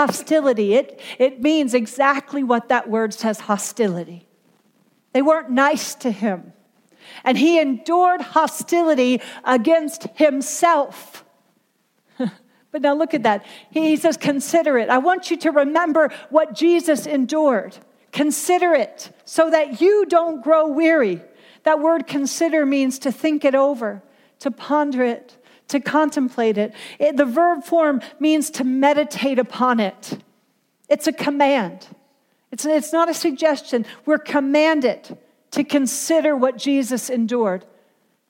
hostility. It, it means exactly what that word says hostility. They weren't nice to him. And he endured hostility against himself. but now look at that. He says, Consider it. I want you to remember what Jesus endured. Consider it so that you don't grow weary. That word consider means to think it over, to ponder it, to contemplate it. it. The verb form means to meditate upon it. It's a command, it's, it's not a suggestion. We're commanded to consider what Jesus endured,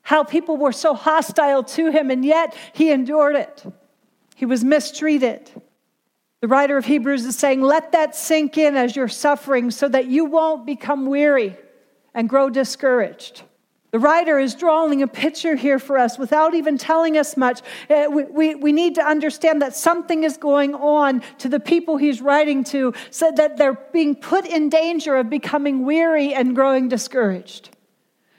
how people were so hostile to him, and yet he endured it. He was mistreated. The writer of Hebrews is saying, Let that sink in as you're suffering so that you won't become weary and grow discouraged. The writer is drawing a picture here for us without even telling us much. Uh, we, we, we, need to understand that something is going on to the people he's writing to, so that they're being put in danger of becoming weary and growing discouraged.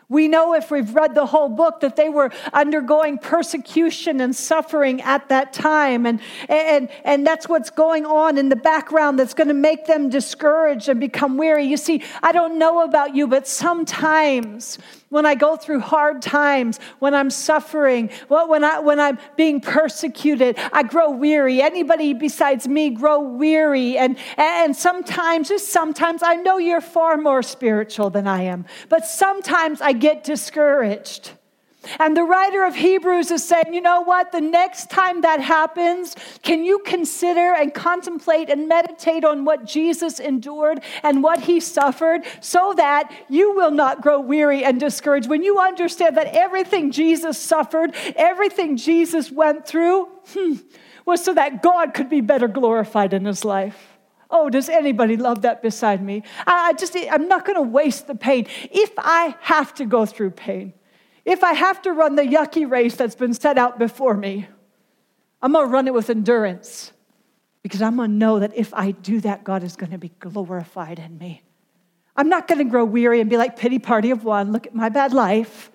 We know if we've read the whole book that they were undergoing persecution and suffering at that time. And, and, and that's what's going on in the background that's going to make them discouraged and become weary. You see, I don't know about you, but sometimes when I go through hard times, when I'm suffering, when, I, when I'm being persecuted, I grow weary. Anybody besides me grow weary. And, and sometimes, just sometimes, I know you're far more spiritual than I am, but sometimes I get discouraged. And the writer of Hebrews is saying, you know what? The next time that happens, can you consider and contemplate and meditate on what Jesus endured and what he suffered so that you will not grow weary and discouraged? When you understand that everything Jesus suffered, everything Jesus went through, hmm, was so that God could be better glorified in his life. Oh, does anybody love that beside me? I just, I'm not going to waste the pain. If I have to go through pain, if I have to run the yucky race that's been set out before me, I'm going to run it with endurance because I'm going to know that if I do that, God is going to be glorified in me. I'm not going to grow weary and be like pity party of one. Look at my bad life.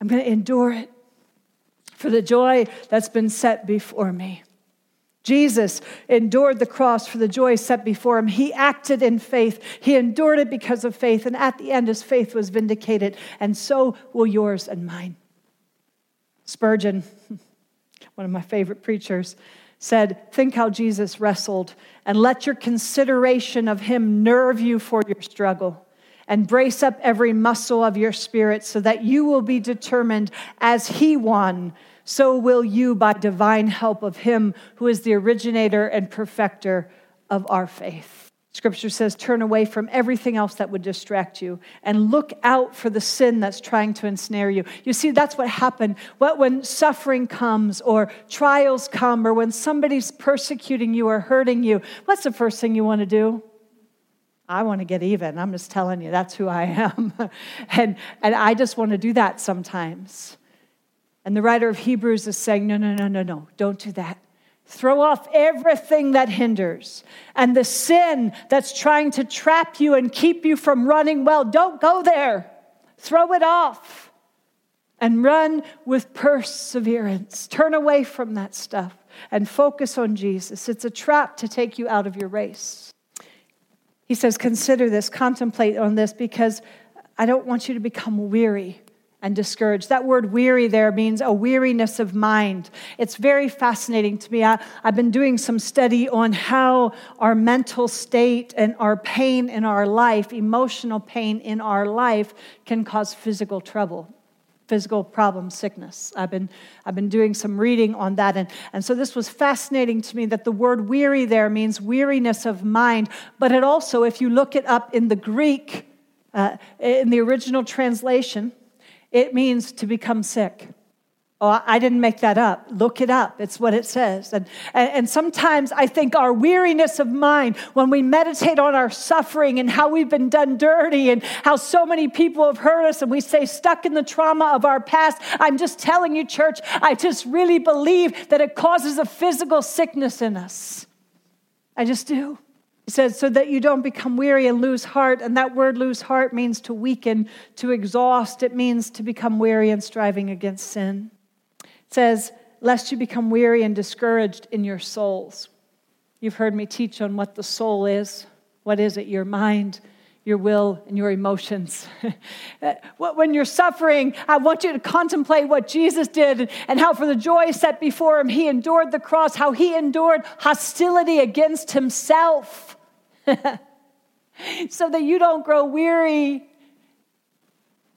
I'm going to endure it for the joy that's been set before me. Jesus endured the cross for the joy set before him. He acted in faith. He endured it because of faith. And at the end, his faith was vindicated. And so will yours and mine. Spurgeon, one of my favorite preachers, said, Think how Jesus wrestled, and let your consideration of him nerve you for your struggle. And brace up every muscle of your spirit so that you will be determined as he won so will you by divine help of him who is the originator and perfecter of our faith. Scripture says, turn away from everything else that would distract you and look out for the sin that's trying to ensnare you. You see, that's what happened. What, when suffering comes or trials come or when somebody's persecuting you or hurting you, what's the first thing you want to do? I want to get even. I'm just telling you, that's who I am. and, and I just want to do that sometimes. And the writer of Hebrews is saying, no, no, no, no, no, don't do that. Throw off everything that hinders and the sin that's trying to trap you and keep you from running well. Don't go there. Throw it off and run with perseverance. Turn away from that stuff and focus on Jesus. It's a trap to take you out of your race. He says, Consider this, contemplate on this, because I don't want you to become weary and discouraged. That word weary there means a weariness of mind. It's very fascinating to me. I, have been doing some study on how our mental state and our pain in our life, emotional pain in our life, can cause physical trouble. Physical problem, sickness. I've been, I've been doing some reading on that. And, and so this was fascinating to me that the word weary there means weariness of mind. But it also, if you look it up in the Greek, uh, in the original translation, it means to become sick. Oh, I didn't make that up. Look it up. It's what it says. And, and, sometimes I think our weariness of mind, when we meditate on our suffering and how we've been done dirty and how so many people have hurt us, and we stay stuck in the trauma of our past, I'm just telling you, church, I just really believe that it causes a physical sickness in us. I just do. Says, so that you don't become weary and lose heart. And that word lose heart means to weaken, to exhaust. It means to become weary and striving against sin. It says, lest you become weary and discouraged in your souls. You've heard me teach on what the soul is. What is it? Your mind, your will, and your emotions. when you're suffering, I want you to contemplate what Jesus did and how, for the joy set before him, he endured the cross, how he endured hostility against himself, so that you don't grow weary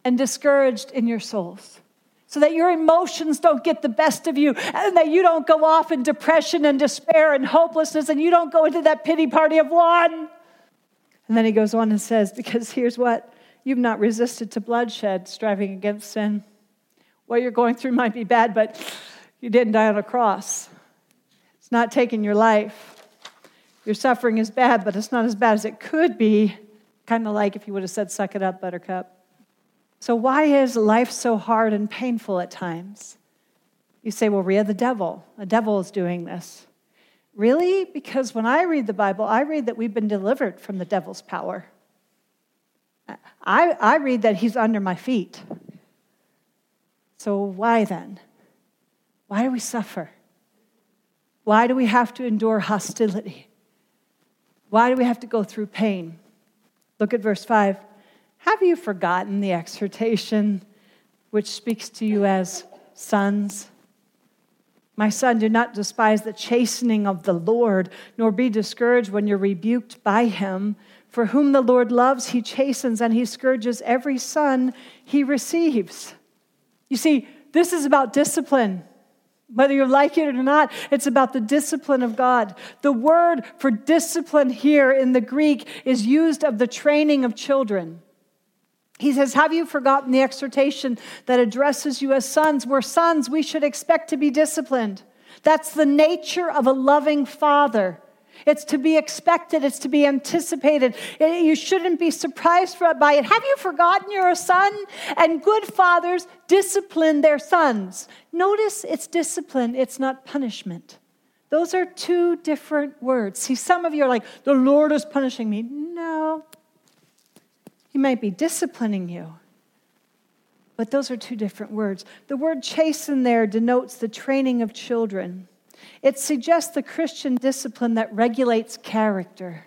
and discouraged in your souls. So that your emotions don't get the best of you, and that you don't go off in depression and despair and hopelessness, and you don't go into that pity party of one. And then he goes on and says, Because here's what you've not resisted to bloodshed, striving against sin. What you're going through might be bad, but you didn't die on a cross. It's not taking your life. Your suffering is bad, but it's not as bad as it could be. Kind of like if you would have said, Suck it up, buttercup. So, why is life so hard and painful at times? You say, Well, Ria, the devil. The devil is doing this. Really? Because when I read the Bible, I read that we've been delivered from the devil's power. I, I read that he's under my feet. So, why then? Why do we suffer? Why do we have to endure hostility? Why do we have to go through pain? Look at verse 5. Have you forgotten the exhortation which speaks to you as sons? My son, do not despise the chastening of the Lord, nor be discouraged when you're rebuked by him. For whom the Lord loves, he chastens, and he scourges every son he receives. You see, this is about discipline. Whether you like it or not, it's about the discipline of God. The word for discipline here in the Greek is used of the training of children. He says, Have you forgotten the exhortation that addresses you as sons? We're sons, we should expect to be disciplined. That's the nature of a loving father. It's to be expected, it's to be anticipated. You shouldn't be surprised by it. Have you forgotten you're a son? And good fathers discipline their sons. Notice it's discipline, it's not punishment. Those are two different words. See, some of you are like, the Lord is punishing me. No, he might be disciplining you. But those are two different words. The word chasten there denotes the training of children. It suggests the Christian discipline that regulates character.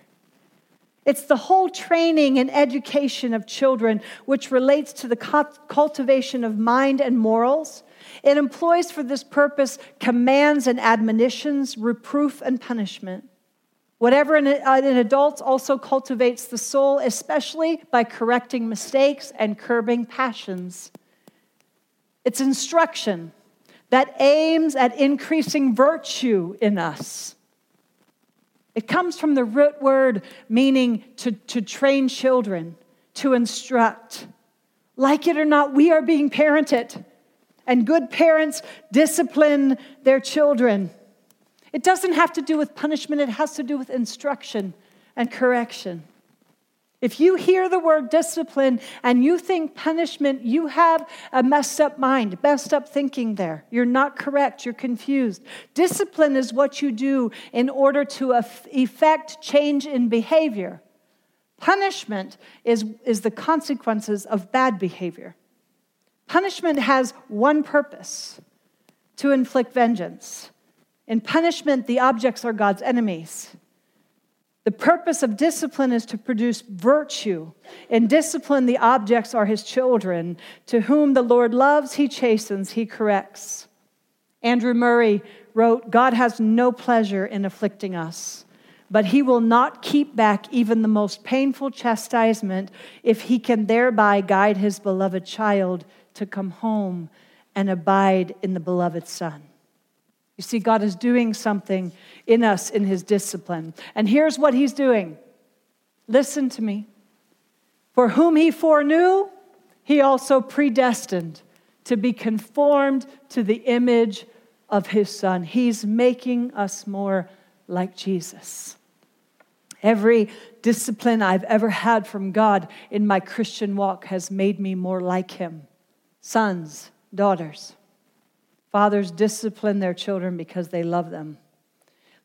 It's the whole training and education of children, which relates to the cultivation of mind and morals. It employs for this purpose commands and admonitions, reproof and punishment. Whatever in, uh, in adults also cultivates the soul, especially by correcting mistakes and curbing passions. It's instruction that aims at increasing virtue in us. It comes from the root word meaning to, to train children, to instruct. Like it or not, we are being parented, and good parents discipline their children. It doesn't have to do with punishment, it has to do with instruction and correction. If you hear the word discipline and you think punishment, you have a messed up mind, messed up thinking there. You're not correct, you're confused. Discipline is what you do in order to effect change in behavior. Punishment is, is the consequences of bad behavior. Punishment has one purpose to inflict vengeance. In punishment, the objects are God's enemies. The purpose of discipline is to produce virtue. In discipline, the objects are his children. To whom the Lord loves, he chastens, he corrects. Andrew Murray wrote God has no pleasure in afflicting us, but he will not keep back even the most painful chastisement if he can thereby guide his beloved child to come home and abide in the beloved Son. You see, God is doing something in us in his discipline. And here's what he's doing listen to me. For whom he foreknew, he also predestined to be conformed to the image of his son. He's making us more like Jesus. Every discipline I've ever had from God in my Christian walk has made me more like him. Sons, daughters. Fathers discipline their children because they love them.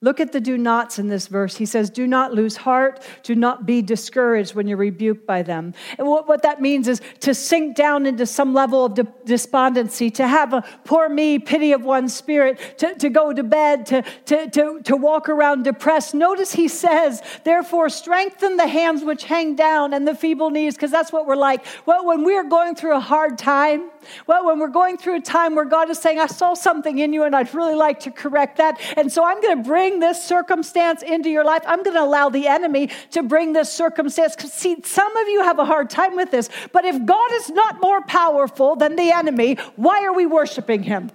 Look at the do nots in this verse. He says, Do not lose heart. Do not be discouraged when you're rebuked by them. And what, what that means is to sink down into some level of de- despondency, to have a poor me, pity of one spirit, to, to go to bed, to, to, to, to walk around depressed. Notice he says, Therefore, strengthen the hands which hang down and the feeble knees, because that's what we're like. Well, when we're going through a hard time, well, when we're going through a time where God is saying, I saw something in you and I'd really like to correct that. And so I'm going to bring this circumstance into your life. I'm going to allow the enemy to bring this circumstance. See, some of you have a hard time with this, but if God is not more powerful than the enemy, why are we worshiping him?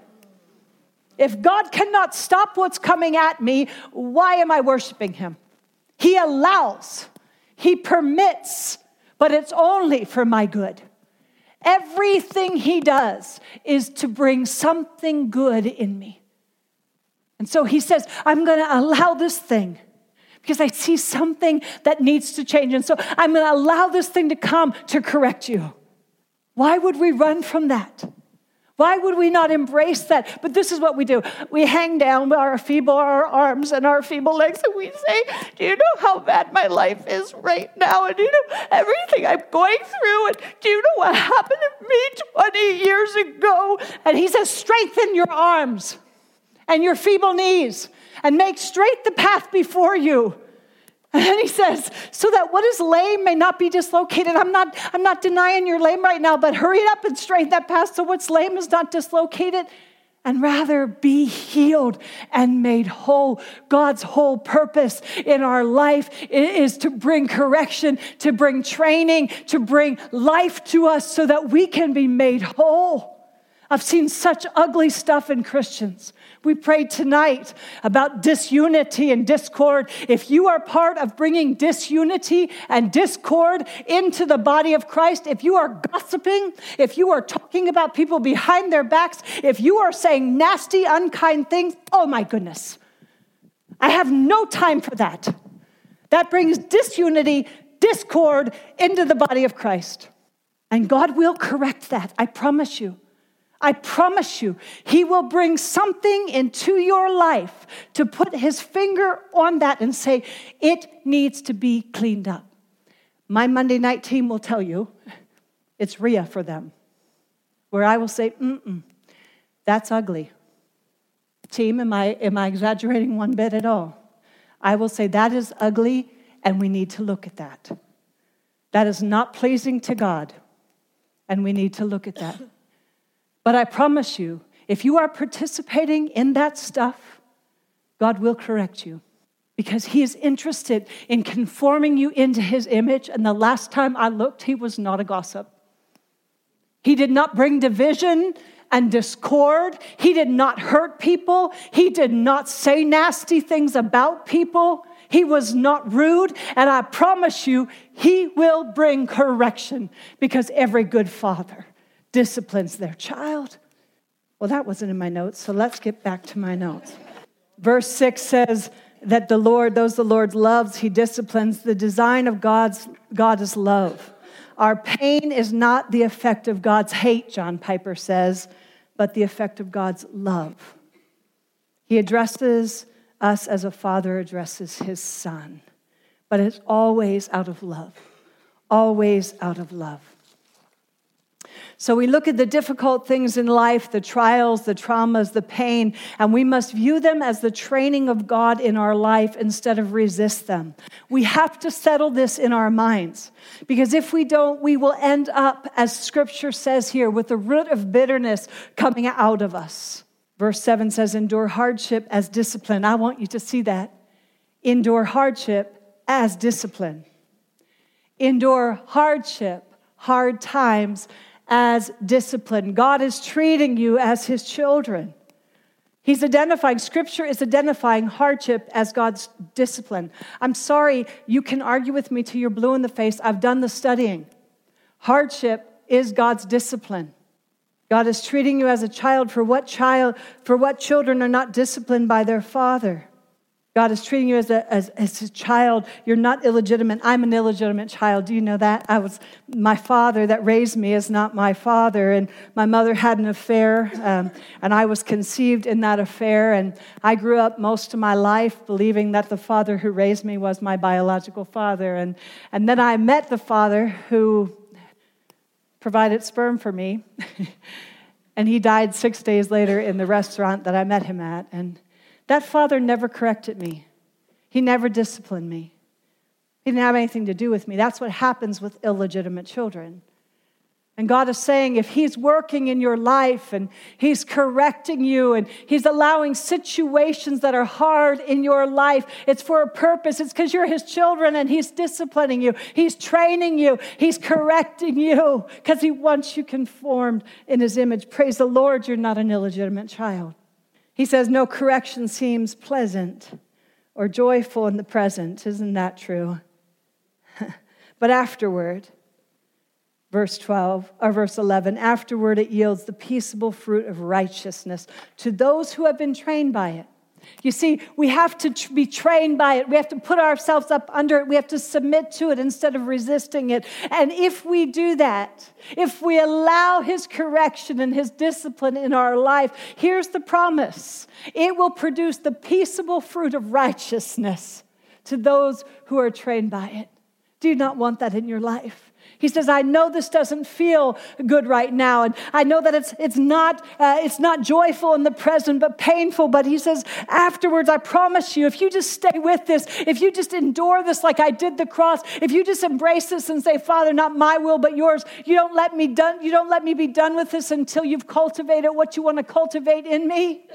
If God cannot stop what's coming at me, why am I worshiping him? He allows, he permits, but it's only for my good. Everything he does is to bring something good in me. And so he says, I'm going to allow this thing because I see something that needs to change. And so I'm going to allow this thing to come to correct you. Why would we run from that? Why would we not embrace that? But this is what we do. We hang down our feeble our arms and our feeble legs and we say, Do you know how bad my life is right now? And do you know everything I'm going through? And do you know what happened to me 20 years ago? And he says, Strengthen your arms and your feeble knees and make straight the path before you. And he says, so that what is lame may not be dislocated. I'm not, I'm not denying you're lame right now, but hurry up and straighten that path so what's lame is not dislocated and rather be healed and made whole. God's whole purpose in our life is to bring correction, to bring training, to bring life to us so that we can be made whole. I've seen such ugly stuff in Christians. We prayed tonight about disunity and discord. If you are part of bringing disunity and discord into the body of Christ, if you are gossiping, if you are talking about people behind their backs, if you are saying nasty, unkind things, oh my goodness. I have no time for that. That brings disunity, discord into the body of Christ. And God will correct that, I promise you. I promise you, He will bring something into your life to put His finger on that and say, it needs to be cleaned up. My Monday night team will tell you it's Ria for them, where I will say, mm that's ugly. Team, am I, am I exaggerating one bit at all? I will say, that is ugly, and we need to look at that. That is not pleasing to God, and we need to look at that. But I promise you, if you are participating in that stuff, God will correct you because He is interested in conforming you into His image. And the last time I looked, He was not a gossip. He did not bring division and discord. He did not hurt people. He did not say nasty things about people. He was not rude. And I promise you, He will bring correction because every good father disciplines their child. Well, that wasn't in my notes, so let's get back to my notes. Verse 6 says that the Lord, those the Lord loves, he disciplines. The design of God's God is love. Our pain is not the effect of God's hate, John Piper says, but the effect of God's love. He addresses us as a father addresses his son, but it's always out of love, always out of love. So we look at the difficult things in life, the trials, the traumas, the pain, and we must view them as the training of God in our life instead of resist them. We have to settle this in our minds because if we don't, we will end up, as scripture says here, with the root of bitterness coming out of us. Verse 7 says, Endure hardship as discipline. I want you to see that. Endure hardship as discipline. Endure hardship, hard times as discipline. God is treating you as his children. He's identifying, scripture is identifying hardship as God's discipline. I'm sorry, you can argue with me till you're blue in the face. I've done the studying. Hardship is God's discipline. God is treating you as a child for what child, for what children are not disciplined by their father. God is treating you as a, as, as a child. You're not illegitimate. I'm an illegitimate child. Do you know that? I was, my father that raised me is not my father. And my mother had an affair, um, and I was conceived in that affair. And I grew up most of my life believing that the father who raised me was my biological father. And, and then I met the father who provided sperm for me. and he died six days later in the restaurant that I met him at. And that father never corrected me, he never disciplined me. He didn't have anything to do with me. That's what happens with illegitimate children. And God is saying, if He's working in your life and He's correcting you and He's allowing situations that are hard in your life, it's for a purpose. It's because you're His children and He's disciplining you, He's training you, He's correcting you because He wants you conformed in His image. Praise the Lord, you're not an illegitimate child. He says, No correction seems pleasant or joyful in the present. Isn't that true? but afterward, verse 12 or verse 11, afterward it yields the peaceable fruit of righteousness to those who have been trained by it. You see, we have to be trained by it. We have to put ourselves up under it. We have to submit to it instead of resisting it. And if we do that, if we allow His correction and His discipline in our life, here's the promise it will produce the peaceable fruit of righteousness to those who are trained by it. Do you not want that in your life? He says, I know this doesn't feel good right now. And I know that it's, it's, not, uh, it's not joyful in the present, but painful. But he says, afterwards, I promise you, if you just stay with this, if you just endure this like I did the cross, if you just embrace this and say, Father, not my will, but yours, you don't let me done, you don't let me be done with this until you've cultivated what you want to cultivate in me.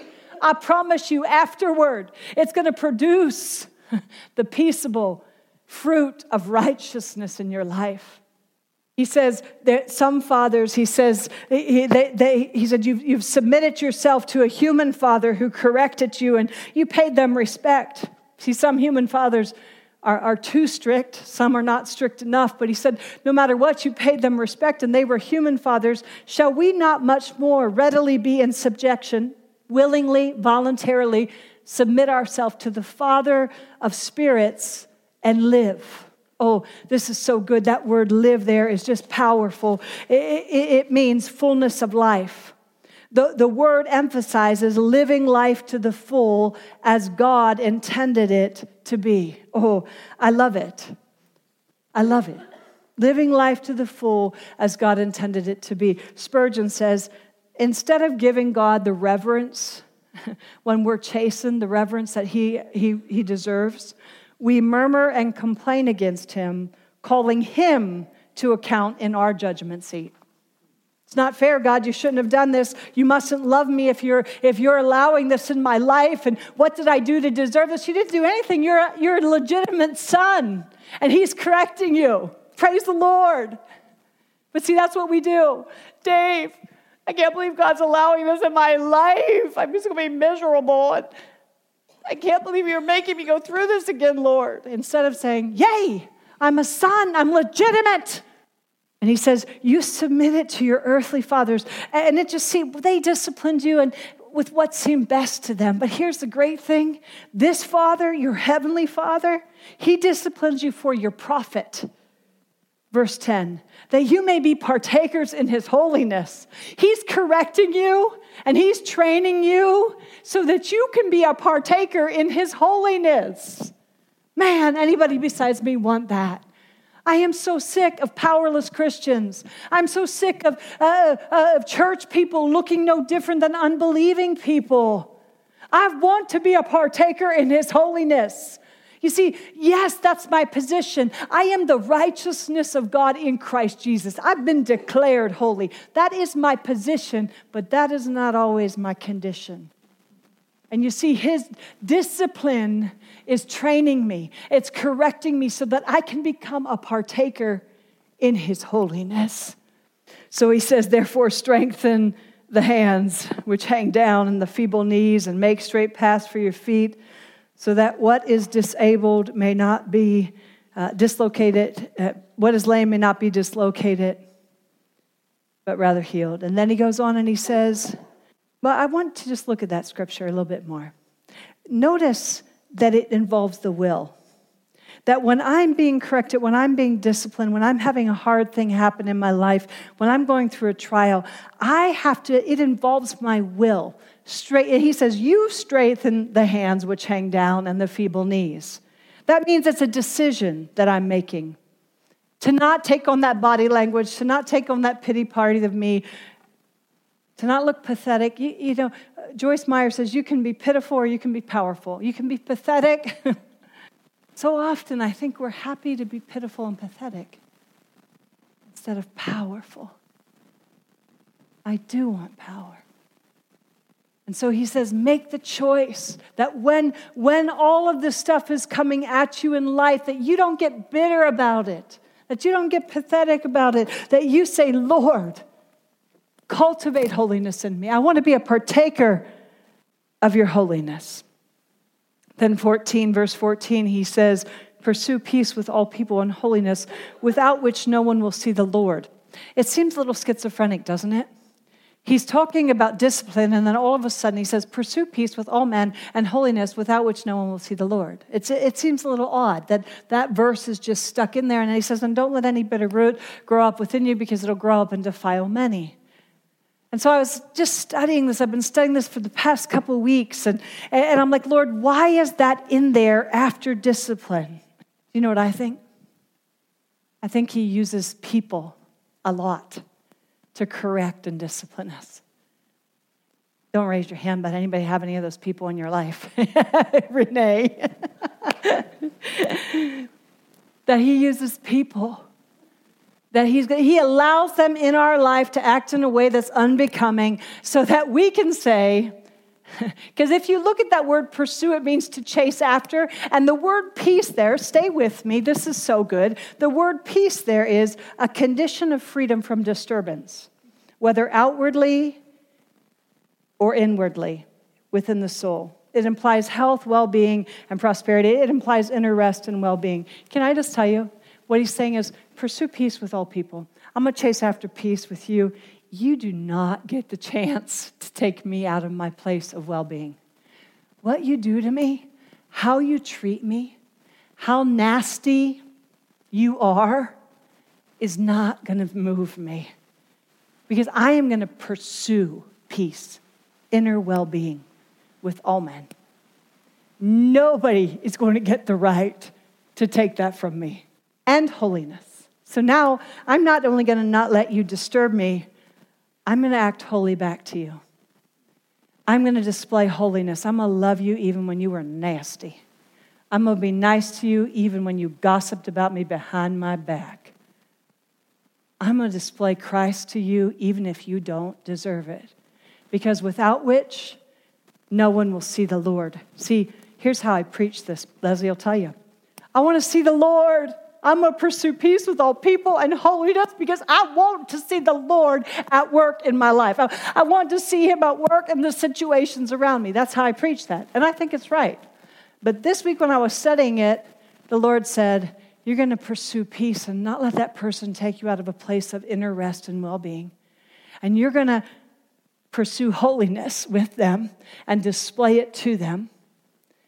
I promise you, afterward, it's going to produce the peaceable fruit of righteousness in your life. He says that some fathers, he says, he, they, they, he said, you've, you've submitted yourself to a human father who corrected you and you paid them respect. See, some human fathers are, are too strict, some are not strict enough, but he said, no matter what, you paid them respect and they were human fathers. Shall we not much more readily be in subjection, willingly, voluntarily submit ourselves to the Father of spirits and live? Oh, this is so good. That word live there is just powerful. It, it, it, means fullness of life. The, the word emphasizes living life to the full as God intended it to be. Oh, I love it. I love it. Living life to the full as God intended it to be. Spurgeon says, instead of giving God the reverence when we're chastened, the reverence that he, he, he deserves, we murmur and complain against him, calling him to account in our judgment seat. It's not fair, God. You shouldn't have done this. You mustn't love me if you're, if you're allowing this in my life. And what did I do to deserve this? You didn't do anything. You're a, you're a legitimate son, and he's correcting you. Praise the Lord. But see, that's what we do. Dave, I can't believe God's allowing this in my life. I'm just going to be miserable. And I can't believe you're making me go through this again, Lord. Instead of saying, Yay, I'm a son, I'm legitimate. And he says, You submit it to your earthly fathers. And it just seemed, they disciplined you and with what seemed best to them. But here's the great thing this father, your heavenly father, he disciplines you for your profit. Verse 10 that you may be partakers in his holiness. He's correcting you and he's training you so that you can be a partaker in his holiness. Man, anybody besides me want that? I am so sick of powerless Christians. I'm so sick of, uh, uh, of church people looking no different than unbelieving people. I want to be a partaker in his holiness. You see, yes, that's my position. I am the righteousness of God in Christ Jesus. I've been declared holy. That is my position, but that is not always my condition. And you see, his discipline is training me, it's correcting me so that I can become a partaker in his holiness. So he says, therefore, strengthen the hands which hang down and the feeble knees and make straight paths for your feet so that what is disabled may not be uh, dislocated, uh, what is lame may not be dislocated, but rather healed. And then he goes on and he says, Well, I want to just look at that scripture a little bit more. Notice that it involves the will. That when I'm being corrected, when I'm being disciplined, when I'm having a hard thing happen in my life, when I'm going through a trial, I have to, it involves my will. Straight, he says, You strengthen the hands which hang down and the feeble knees. That means it's a decision that I'm making to not take on that body language, to not take on that pity party of me, to not look pathetic. You, you know, Joyce Meyer says you can be pitiful or you can be powerful. You can be pathetic. so often I think we're happy to be pitiful and pathetic instead of powerful. I do want power. And so he says, make the choice that when, when all of this stuff is coming at you in life, that you don't get bitter about it, that you don't get pathetic about it, that you say, Lord, cultivate holiness in me. I want to be a partaker of your holiness. Then 14, verse 14, he says, Pursue peace with all people and holiness, without which no one will see the Lord. It seems a little schizophrenic, doesn't it? He's talking about discipline, and then all of a sudden he says, Pursue peace with all men and holiness, without which no one will see the Lord. It's, it seems a little odd that that verse is just stuck in there. And he says, And don't let any bitter root grow up within you because it'll grow up and defile many. And so I was just studying this. I've been studying this for the past couple weeks. And, and I'm like, Lord, why is that in there after discipline? Do you know what I think? I think he uses people a lot to correct and discipline us. Don't raise your hand, but anybody have any of those people in your life? Renee. that he uses people that he's, he allows them in our life to act in a way that's unbecoming so that we can say, because if you look at that word pursue, it means to chase after. And the word peace there, stay with me, this is so good. The word peace there is a condition of freedom from disturbance, whether outwardly or inwardly within the soul. It implies health, well being, and prosperity. It implies inner rest and well being. Can I just tell you? What he's saying is pursue peace with all people. I'm going to chase after peace with you. You do not get the chance to take me out of my place of well being. What you do to me, how you treat me, how nasty you are, is not going to move me because I am going to pursue peace, inner well being with all men. Nobody is going to get the right to take that from me and holiness. So now I'm not only going to not let you disturb me, I'm going to act holy back to you. I'm going to display holiness. I'm going to love you even when you were nasty. I'm going to be nice to you even when you gossiped about me behind my back. I'm going to display Christ to you even if you don't deserve it. Because without which, no one will see the Lord. See, here's how I preach this. Leslie will tell you. I want to see the Lord. I'm going to pursue peace with all people and holiness because I want to see the Lord at work in my life. I, I want to see Him at work in the situations around me. That's how I preach that. And I think it's right. But this week, when I was studying it, the Lord said, You're going to pursue peace and not let that person take you out of a place of inner rest and well being. And you're going to pursue holiness with them and display it to them.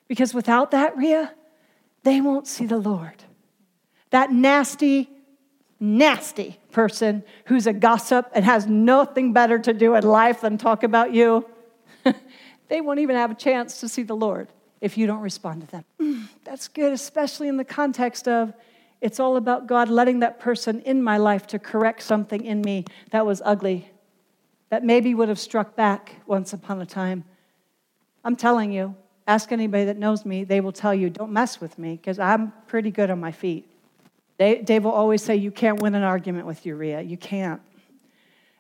Because without that, Ria, they won't see the Lord that nasty, nasty person who's a gossip and has nothing better to do in life than talk about you, they won't even have a chance to see the Lord if you don't respond to them. Mm, that's good, especially in the context of it's all about God letting that person in my life to correct something in me that was ugly, that maybe would have struck back once upon a time. I'm telling you, ask anybody that knows me, they will tell you, don't mess with me because I'm pretty good on my feet. Dave will always say, You can't win an argument with Uriah. You can't.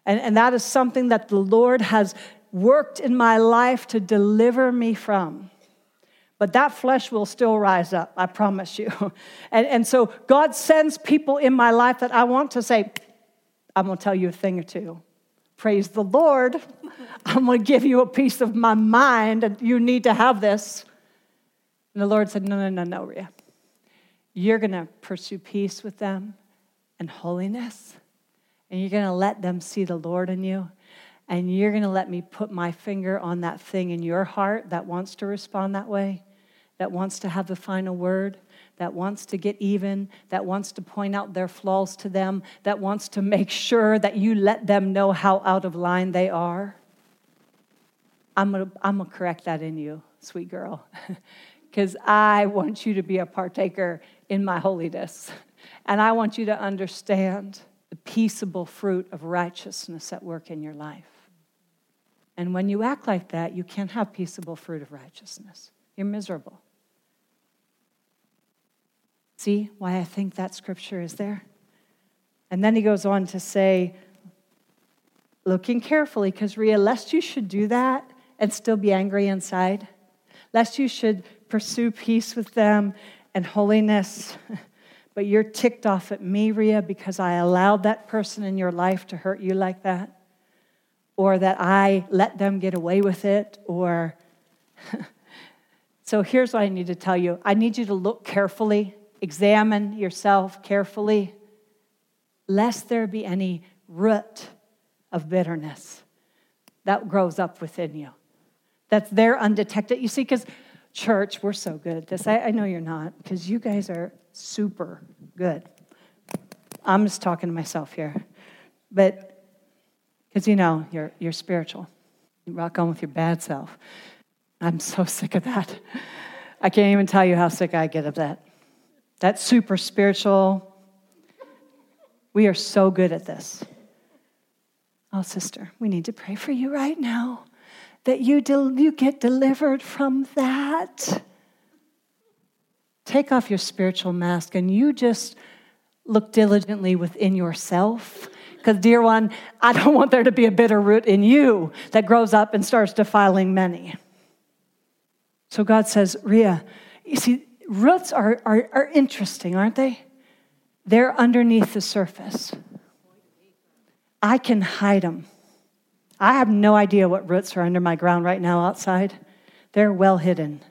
And, and that is something that the Lord has worked in my life to deliver me from. But that flesh will still rise up, I promise you. And, and so God sends people in my life that I want to say, I'm going to tell you a thing or two. Praise the Lord. I'm going to give you a piece of my mind, and you need to have this. And the Lord said, No, no, no, no, Ria. You're going to pursue peace with them and holiness, and you're going to let them see the Lord in you, and you're going to let me put my finger on that thing in your heart that wants to respond that way. that wants to have the final word, that wants to get even, that wants to point out their flaws to them, that wants to make sure that you let them know how out of line they are. I'm going to I'm going to correct that in you, sweet girl, because I want you to be a partaker in my holiness. And I want you to understand the peaceable fruit of righteousness at work in your life. And when you act like that, you can't have peaceable fruit of righteousness. You're miserable. See why I think that scripture is there? And then he goes on to say, looking carefully, because Ria, lest you should do that and still be angry inside, lest you should pursue peace with them and holiness, but you're ticked off at me, Ria, because I allowed that person in your life to hurt you like that, or that I let them get away with it, or. so here's what I need to tell you I need you to look carefully examine yourself carefully, lest there be any root of bitterness that grows up within you. That's there undetected. You see, because church, we're so good at this. I, I know you're not, because you guys are super good. I'm just talking to myself here. But because you know you're, you're spiritual. You rock on with your bad self. I'm so sick of that. I can't even tell you how sick I get of that. That's super spiritual. We are so good at this. Oh, sister, we need to pray for you right now that you, del- you get delivered from that. Take off your spiritual mask and you just look diligently within yourself. Because, dear one, I don't want there to be a bitter root in you that grows up and starts defiling many. So God says, Ria, you see, roots are, are, are interesting, aren't they? They're underneath the surface. I can hide them. I have no idea what roots are under my ground right now outside. They're well hidden.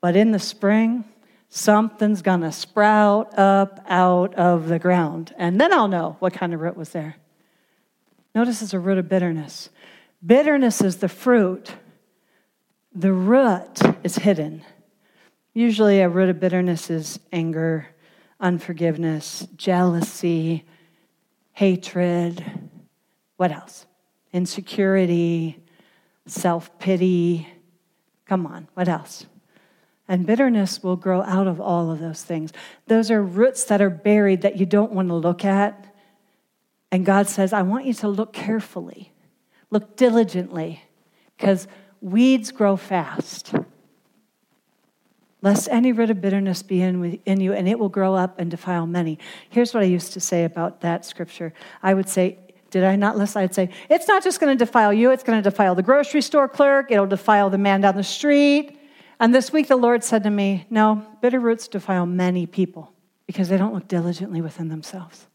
But in the spring, something's going to sprout up out of the ground. And then I'll know what kind of root was there. Notice it's a root of bitterness. Bitterness is the fruit, the root is hidden. Usually, a root of bitterness is anger, unforgiveness, jealousy, hatred. What else? Insecurity, self pity. Come on, what else? And bitterness will grow out of all of those things. Those are roots that are buried that you don't want to look at. And God says, I want you to look carefully, look diligently, because weeds grow fast lest any root of bitterness be in, in you, and it will grow up and defile many. Here's what I used to say about that scripture I would say, did I not list? I'd say, it's not just going to defile you, it's going to defile the grocery store clerk, it'll defile the man down the street. And this week the Lord said to me, No, bitter roots defile many people because they don't look diligently within themselves.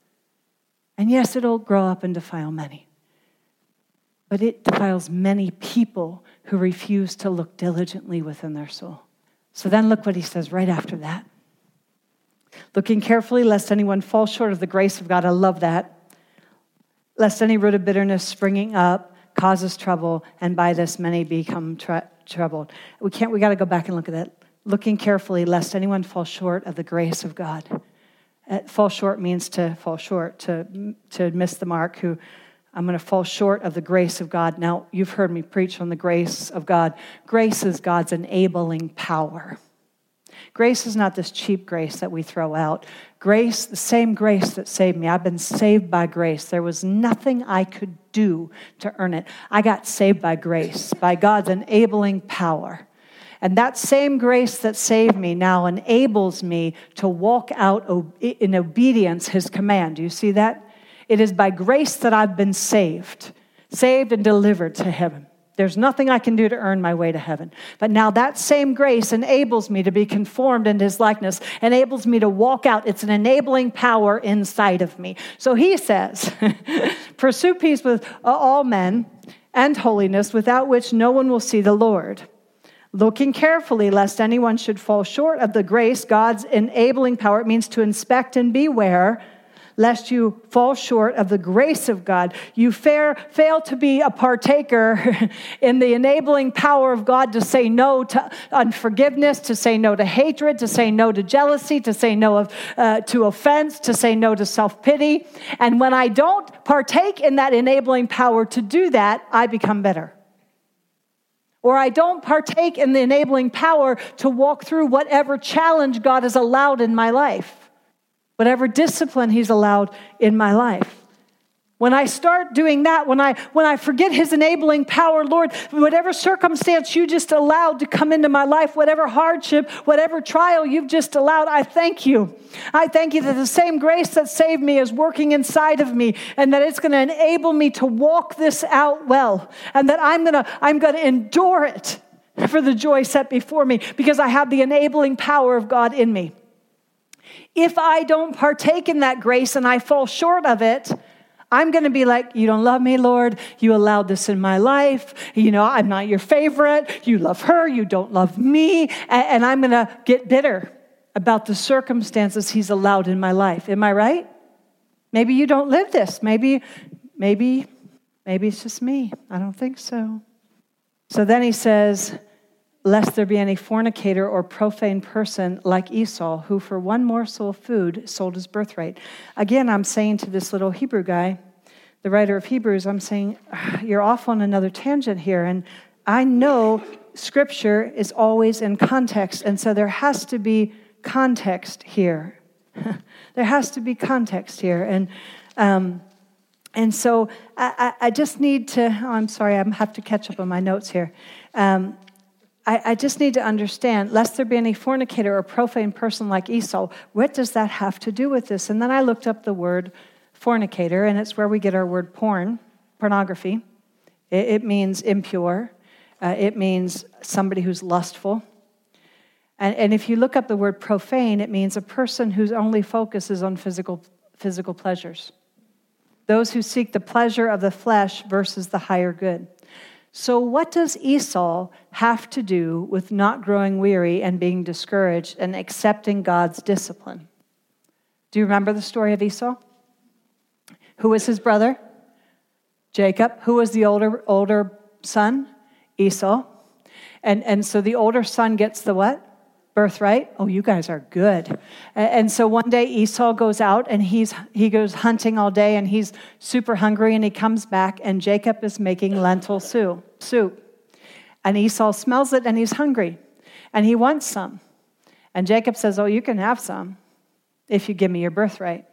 And yes, it'll grow up and defile many. But it defiles many people who refuse to look diligently within their soul. So then look what he says right after that. Looking carefully, lest anyone fall short of the grace of God. I love that. Lest any root of bitterness springing up causes trouble, and by this many become troubled. We can't, we got to go back and look at that. Looking carefully, lest anyone fall short of the grace of God. Uh, fall short means to fall short, to, to miss the mark, who I'm going to fall short of the grace of God. Now, you've heard me preach on the grace of God. Grace is God's enabling power. Grace is not this cheap grace that we throw out. Grace, the same grace that saved me. I've been saved by grace. There was nothing I could do to earn it. I got saved by grace, by God's enabling power. And that same grace that saved me now enables me to walk out in obedience his command. Do you see that? It is by grace that I've been saved, saved and delivered to heaven. There's nothing I can do to earn my way to heaven. But now that same grace enables me to be conformed into his likeness, enables me to walk out. It's an enabling power inside of me. So he says, Pursue peace with all men and holiness, without which no one will see the Lord. Looking carefully, lest anyone should fall short of the grace, God's enabling power. It means to inspect and beware lest you fall short of the grace of God. You fair, fail to be a partaker in the enabling power of God to say no to unforgiveness, to say no to hatred, to say no to jealousy, to say no of, uh, to offense, to say no to self pity. And when I don't partake in that enabling power to do that, I become bitter or I don't partake in the enabling power to walk through whatever challenge God has allowed in my life whatever discipline He's allowed in my life. When I start doing that, when I when I forget his enabling power, Lord, whatever circumstance you just allowed to come into my life, whatever hardship, whatever trial you've just allowed, I thank you. I thank you that the same grace that saved me is working inside of me and that it's going to enable me to walk this out well and that I'm going to I'm going to endure it for the joy set before me because I have the enabling power of God in me. If I don't partake in that grace and I fall short of it, I'm going to be like, You don't love me, Lord. You allowed this in my life. You know, I'm not your favorite. You love her. You don't love me. And I'm going to get bitter about the circumstances He's allowed in my life. Am I right? Maybe you don't live this. Maybe, maybe, maybe it's just me. I don't think so. So then He says, lest there be any fornicator or profane person like Esau, who for one morsel of food sold his birthright. Again, I'm saying to this little Hebrew guy, the writer of Hebrews, I'm saying, ah, you're off on another tangent here. And I know scripture is always in context, and so there has to be context here. there has to be context here. And, um, and so I, I, just need to, oh, I'm sorry, I have to catch up on my notes here. Um, I, I, just need to understand, lest there be any fornicator or profane person like Esau, what does that have to do with this? And then I looked up the word fornicator, and it's where we get our word porn, pornography. It, it means impure, uh, it means somebody who's lustful. And, and if you look up the word profane, it means a person whose only focus is on physical, physical pleasures. Those who seek the pleasure of the flesh versus the higher good. So, what does Esau have to do with not growing weary and being discouraged and accepting God's discipline? Do you remember the story of Esau? Who was his brother? Jacob. Who was the older, older son? Esau. And, and so the older son gets the what? Birthright. Oh, you guys are good. And so one day Esau goes out and he's, he goes hunting all day and he's super hungry and he comes back and Jacob is making lentil soup. soup. And Esau smells it and he's hungry and he wants some. And Jacob says, Oh, you can have some if you give me your birthright.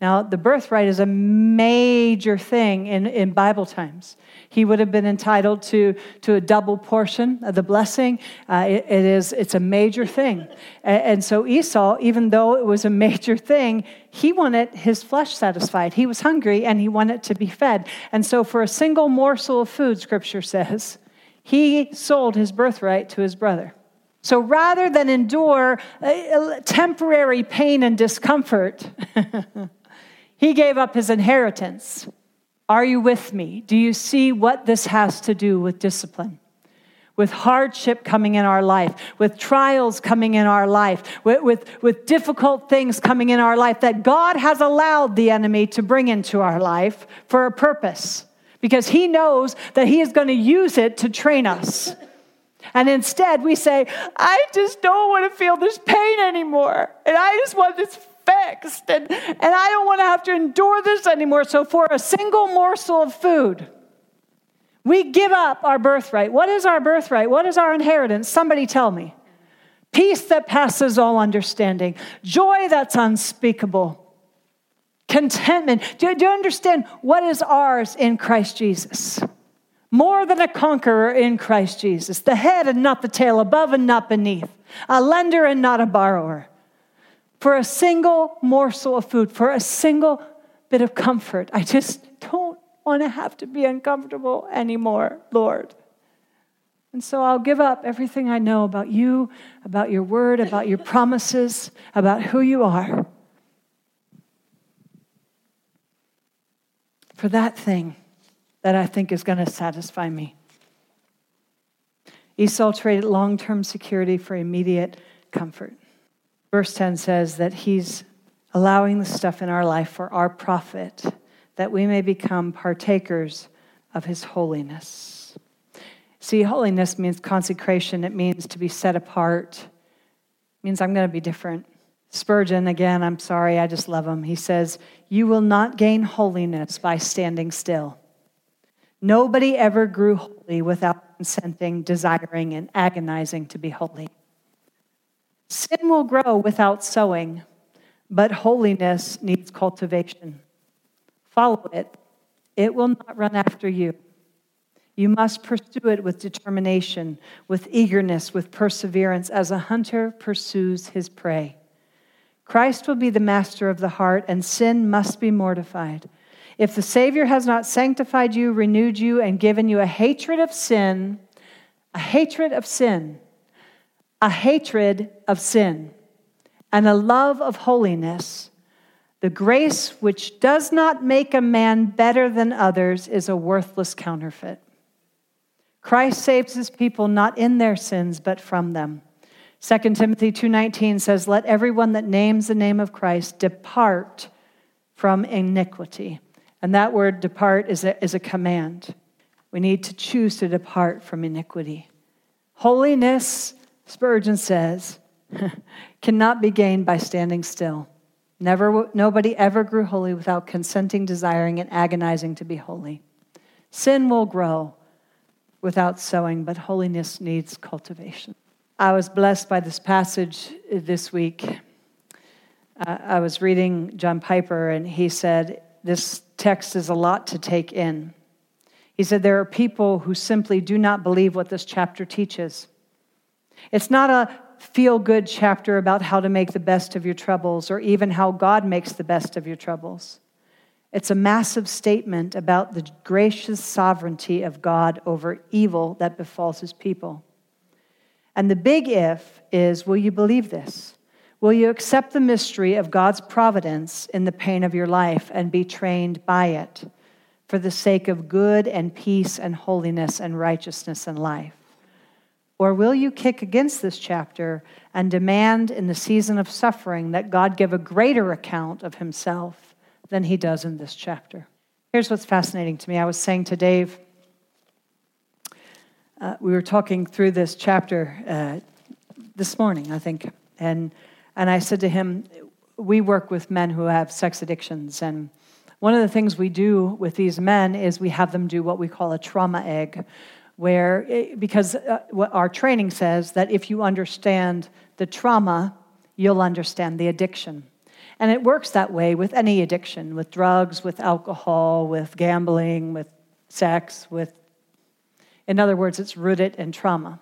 Now, the birthright is a major thing in, in Bible times. He would have been entitled to, to a double portion of the blessing. Uh, it, it is, it's a major thing. And, and so Esau, even though it was a major thing, he wanted his flesh satisfied. He was hungry and he wanted to be fed. And so, for a single morsel of food, scripture says, he sold his birthright to his brother. So rather than endure temporary pain and discomfort, He gave up his inheritance. Are you with me? Do you see what this has to do with discipline? With hardship coming in our life, with trials coming in our life, with, with, with, difficult things coming in our life that God has allowed the enemy to bring into our life for a purpose, because he knows that he is going to use it to train us. And instead, we say, I just don't want to feel this pain anymore. And I just want this fixed. And, and I don't want to have to endure this anymore. So, for a single morsel of food, we give up our birthright. What is our birthright? What is our inheritance? Somebody tell me. Peace that passes all understanding, joy that's unspeakable, contentment. Do, do you understand what is ours in Christ Jesus? More than a conqueror in Christ Jesus, the head and not the tail, above and not beneath, a lender and not a borrower for a single morsel of food, for a single bit of comfort. I just don't want to have to be uncomfortable anymore, Lord. And so I'll give up everything I know about you, about your word, about your promises, about who you are. For that thing that I think is going to satisfy me. Esau traded long term security for immediate comfort. Verse 10 says that he's allowing the stuff in our life for our profit, that we may become partakers of his holiness. See, holiness means consecration, it means to be set apart, it means I'm going to be different. Spurgeon, again, I'm sorry, I just love him. He says, You will not gain holiness by standing still. Nobody ever grew holy without consenting, desiring, and agonizing to be holy. Sin will grow without sowing, but holiness needs cultivation. Follow it, it will not run after you. You must pursue it with determination, with eagerness, with perseverance, as a hunter pursues his prey. Christ will be the master of the heart, and sin must be mortified. If the Savior has not sanctified you, renewed you, and given you a hatred of sin, a hatred of sin, a hatred of sin, and a love of holiness, the grace which does not make a man better than others is a worthless counterfeit. Christ saves his people not in their sins, but from them. 2 Timothy 2:19 says, "Let everyone that names the name of Christ depart from iniquity." And that word depart is a, is a command. We need to choose to depart from iniquity. Holiness, Spurgeon says, cannot be gained by standing still. Never, nobody ever grew holy without consenting, desiring, and agonizing to be holy. Sin will grow without sowing, but holiness needs cultivation. I was blessed by this passage this week. Uh, I was reading John Piper, and he said, This text is a lot to take in. He said, There are people who simply do not believe what this chapter teaches. It's not a feel good chapter about how to make the best of your troubles or even how God makes the best of your troubles. It's a massive statement about the gracious sovereignty of God over evil that befalls his people. And the big if is will you believe this? Will you accept the mystery of God's providence in the pain of your life and be trained by it for the sake of good and peace and holiness and righteousness in life? Or will you kick against this chapter and demand in the season of suffering that God give a greater account of himself than he does in this chapter? Here's what's fascinating to me. I was saying to Dave, uh, we were talking through this chapter uh, this morning, I think, and, and I said to him, We work with men who have sex addictions, and one of the things we do with these men is we have them do what we call a trauma egg, where, because uh, our training says that if you understand the trauma, you'll understand the addiction. And it works that way with any addiction, with drugs, with alcohol, with gambling, with sex, with, in other words, it's rooted in trauma.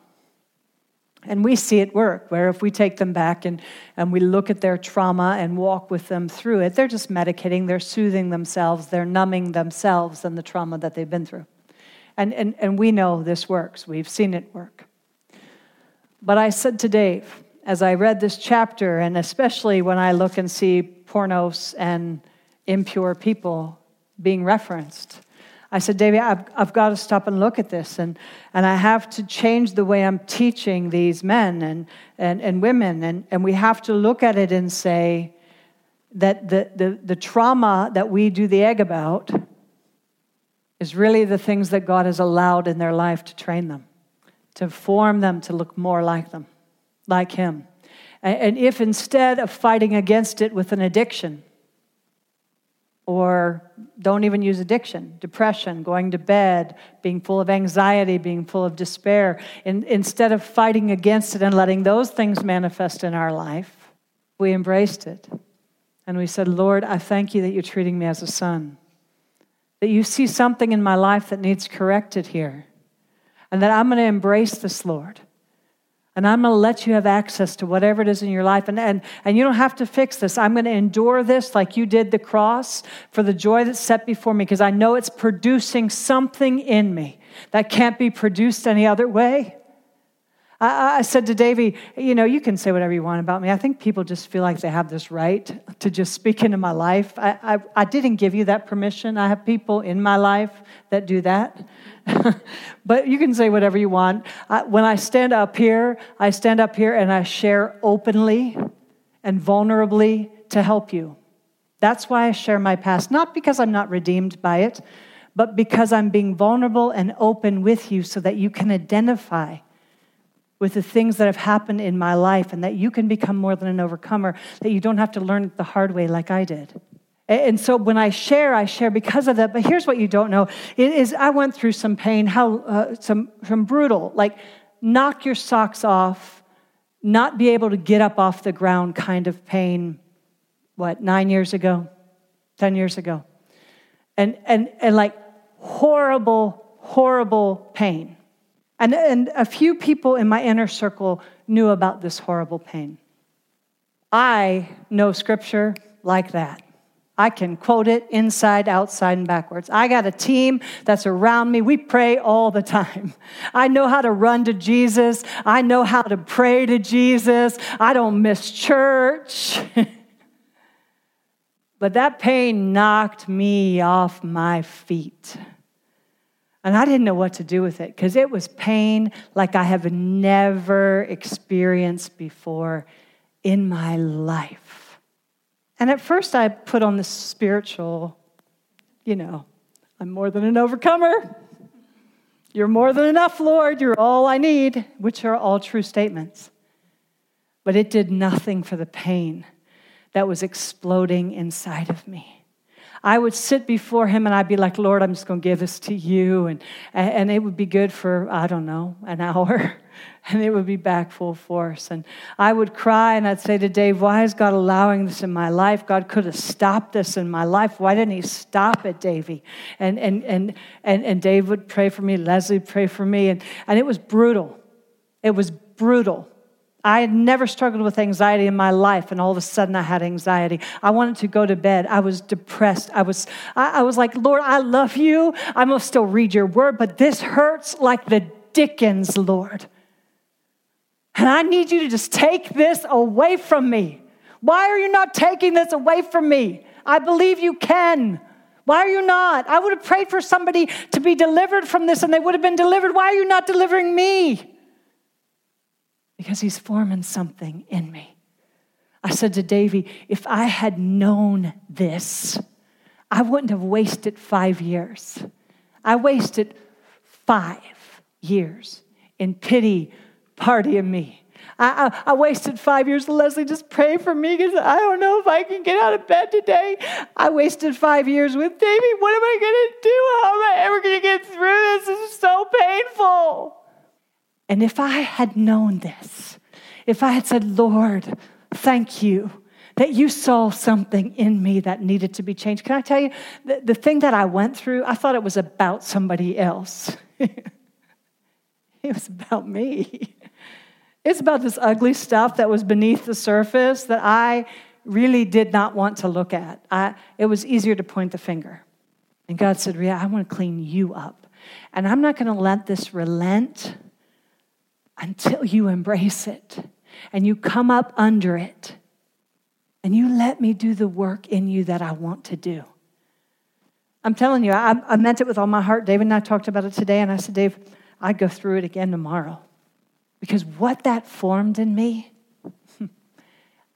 And we see it work, where if we take them back and, and we look at their trauma and walk with them through it, they're just medicating, they're soothing themselves, they're numbing themselves and the trauma that they've been through. And, and, and we know this works, we've seen it work. But I said to Dave, as I read this chapter, and especially when I look and see pornos and impure people being referenced, I said, David, I've, I've got to stop and look at this. And, and I have to change the way I'm teaching these men and, and, and women. And, and we have to look at it and say that the, the, the trauma that we do the egg about is really the things that God has allowed in their life to train them, to form them to look more like them, like Him. And if instead of fighting against it with an addiction, or don't even use addiction, depression, going to bed, being full of anxiety, being full of despair, in, instead of fighting against it and letting those things manifest in our life, we embraced it. And we said, Lord, I thank you that you're treating me as a son that you see something in my life that needs corrected here, and that I'm going to embrace this, Lord. And I'm going to let you have access to whatever it is in your life. And, and, and you don't have to fix this. I'm going to endure this like you did the cross for the joy that's set before me because I know it's producing something in me that can't be produced any other way. I, I, said to Davy, you know, you can say whatever you want about me. I think people just feel like they have this right to just speak into my life. I, I, I didn't give you that permission. I have people in my life that do that. but you can say whatever you want. I, when I stand up here, I stand up here and I share openly and vulnerably to help you. That's why I share my past, not because I'm not redeemed by it, but because I'm being vulnerable and open with you so that you can identify with the things that have happened in my life and that you can become more than an overcomer, that you don't have to learn the hard way like I did. And so when I share, I share because of that. But here's what you don't know: it is I went through some pain, how uh, some some brutal, like knock your socks off, not be able to get up off the ground kind of pain. What nine years ago, ten years ago, and and and like horrible, horrible pain. And, and a few people in my inner circle knew about this horrible pain. I know scripture like that. I can quote it inside, outside, and backwards. I got a team that's around me. We pray all the time. I know how to run to Jesus. I know how to pray to Jesus. I don't miss church. but that pain knocked me off my feet. And I didn't know what to do with it because it was pain like I have never experienced before in my life. And at first, I put on the spiritual, you know, I'm more than an overcomer. You're more than enough, Lord. You're all I need, which are all true statements. But it did nothing for the pain that was exploding inside of me. I would sit before him and I'd be like, Lord, I'm just going to give this to you. And, and it would be good for, I don't know, an hour. And it would be back full force. And I would cry and I'd say to Dave, Why is God allowing this in my life? God could have stopped this in my life. Why didn't He stop it, Davy? And, and, and, and, and Dave would pray for me, Leslie would pray for me. And, and it was brutal. It was brutal. I had never struggled with anxiety in my life, and all of a sudden I had anxiety. I wanted to go to bed. I was depressed. I was, I, I was like, Lord, I love you. I must still read your word, but this hurts like the Dickens, Lord. And I need you to just take this away from me. Why are you not taking this away from me? I believe you can. Why are you not? I would have prayed for somebody to be delivered from this and they would have been delivered. Why are you not delivering me? Because he's forming something in me. I said to Davy, if I had known this, I wouldn't have wasted five years. I wasted five years in pity partying me. I, I, I, wasted five years. Leslie, just pray for me because I don't know if I can get out of bed today. I wasted five years with Davy. What am I going to do? How am I ever going to get through this? This is so painful. And if I had known this, if I had said, Lord, thank you that you saw something in me that needed to be changed. Can I tell you, the, the thing that I went through, I thought it was about somebody else. it was about me. It's about this ugly stuff that was beneath the surface that I really did not want to look at. I, it was easier to point the finger. And God said, Ria, I want to clean you up. And I'm not going to let this relent until you embrace it and you come up under it and you let me do the work in you that I want to do. I'm telling you, I, I meant it with all my heart. David and I talked about it today, and I said, Dave, I'd go through it again tomorrow. Because what that formed in me,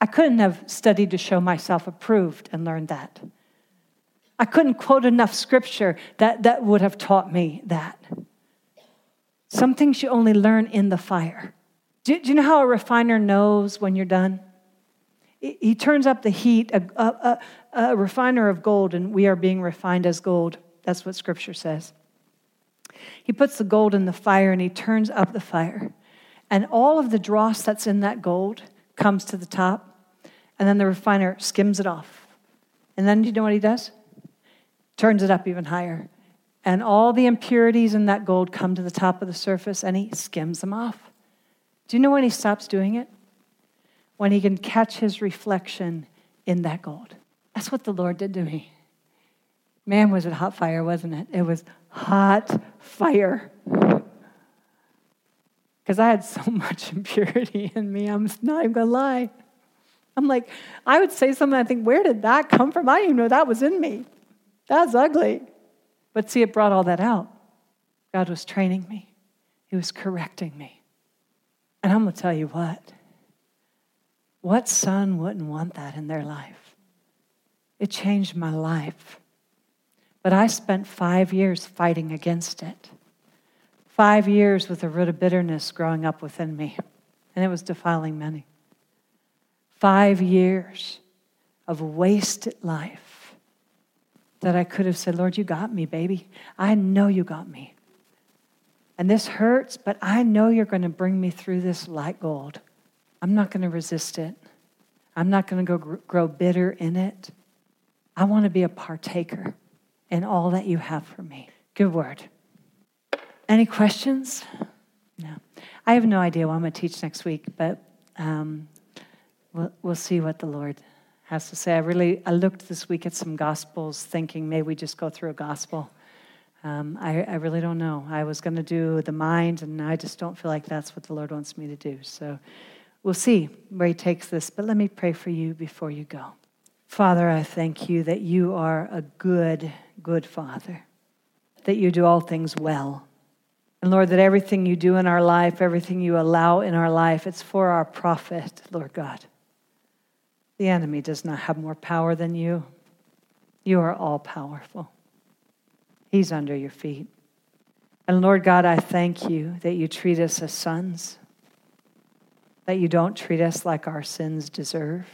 I couldn't have studied to show myself approved and learned that. I couldn't quote enough scripture that, that would have taught me that. Some things you only learn in the fire. Do, do you know how a refiner knows when you're done? He turns up the heat, a, a, a, a refiner of gold, and we are being refined as gold. That's what scripture says. He puts the gold in the fire and he turns up the fire. And all of the dross that's in that gold comes to the top. And then the refiner skims it off. And then you know what he does? Turns it up even higher and all the impurities in that gold come to the top of the surface and he skims them off. Do you know when he stops doing it? When he can catch his reflection in that gold. That's what the Lord did to me. Man, was it hot fire, wasn't it? It was hot fire. Because I had so much impurity in me, I'm not even gonna lie. I'm like, I would say something, I think, where did that come from? I didn't even know that was in me. That's ugly. But see, it brought all that out. God was training me, He was correcting me. And I'm going to tell you what What son wouldn't want that in their life? It changed my life. But I spent five years fighting against it. Five years with a root of bitterness growing up within me, and it was defiling many. Five years of wasted life that I could have said, Lord, you got me, baby. I know you got me. And this hurts, but I know you're going to bring me through this like gold. I'm not going to resist it. I'm not going to go grow bitter in it. I want to be a partaker in all that you have for me. Good word. Any questions? No. I have no idea what I'm going to teach next week, but um, we'll, we'll see what the Lord has to say. I really I looked this week at some gospels, thinking maybe we just go through a gospel. Um, I, I really don't know. I was going to do the mind, and I just don't feel like that's what the Lord wants me to do. So we'll see where He takes this. But let me pray for you before you go. Father, I thank you that you are a good, good Father, that you do all things well. And Lord, that everything you do in our life, everything you allow in our life, it's for our profit, Lord God. The enemy does not have more power than you. You are all powerful. He's under your feet. And Lord God, I thank you that you treat us as sons, that you don't treat us like our sins deserve,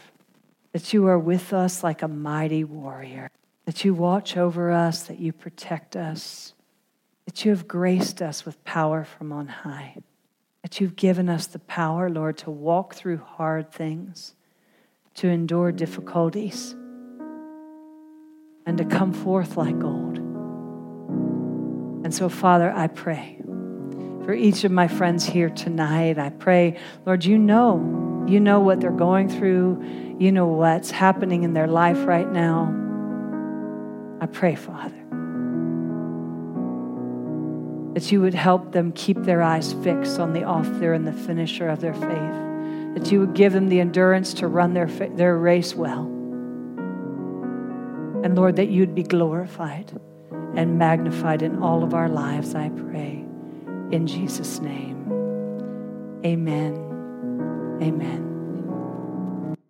that you are with us like a mighty warrior, that you watch over us, that you protect us, that you have graced us with power from on high, that you've given us the power, Lord, to walk through hard things to endure difficulties and to come forth like gold. And so, Father, I pray for each of my friends here tonight. I pray, Lord, you know, you know what they're going through, you know what's happening in their life right now. I pray, Father, that you would help them keep their eyes fixed on the author and the finisher of their faith that you would give them the endurance to run their, their race well. And Lord, that you'd be glorified and magnified in all of our lives, I pray. In Jesus' name, amen. Amen.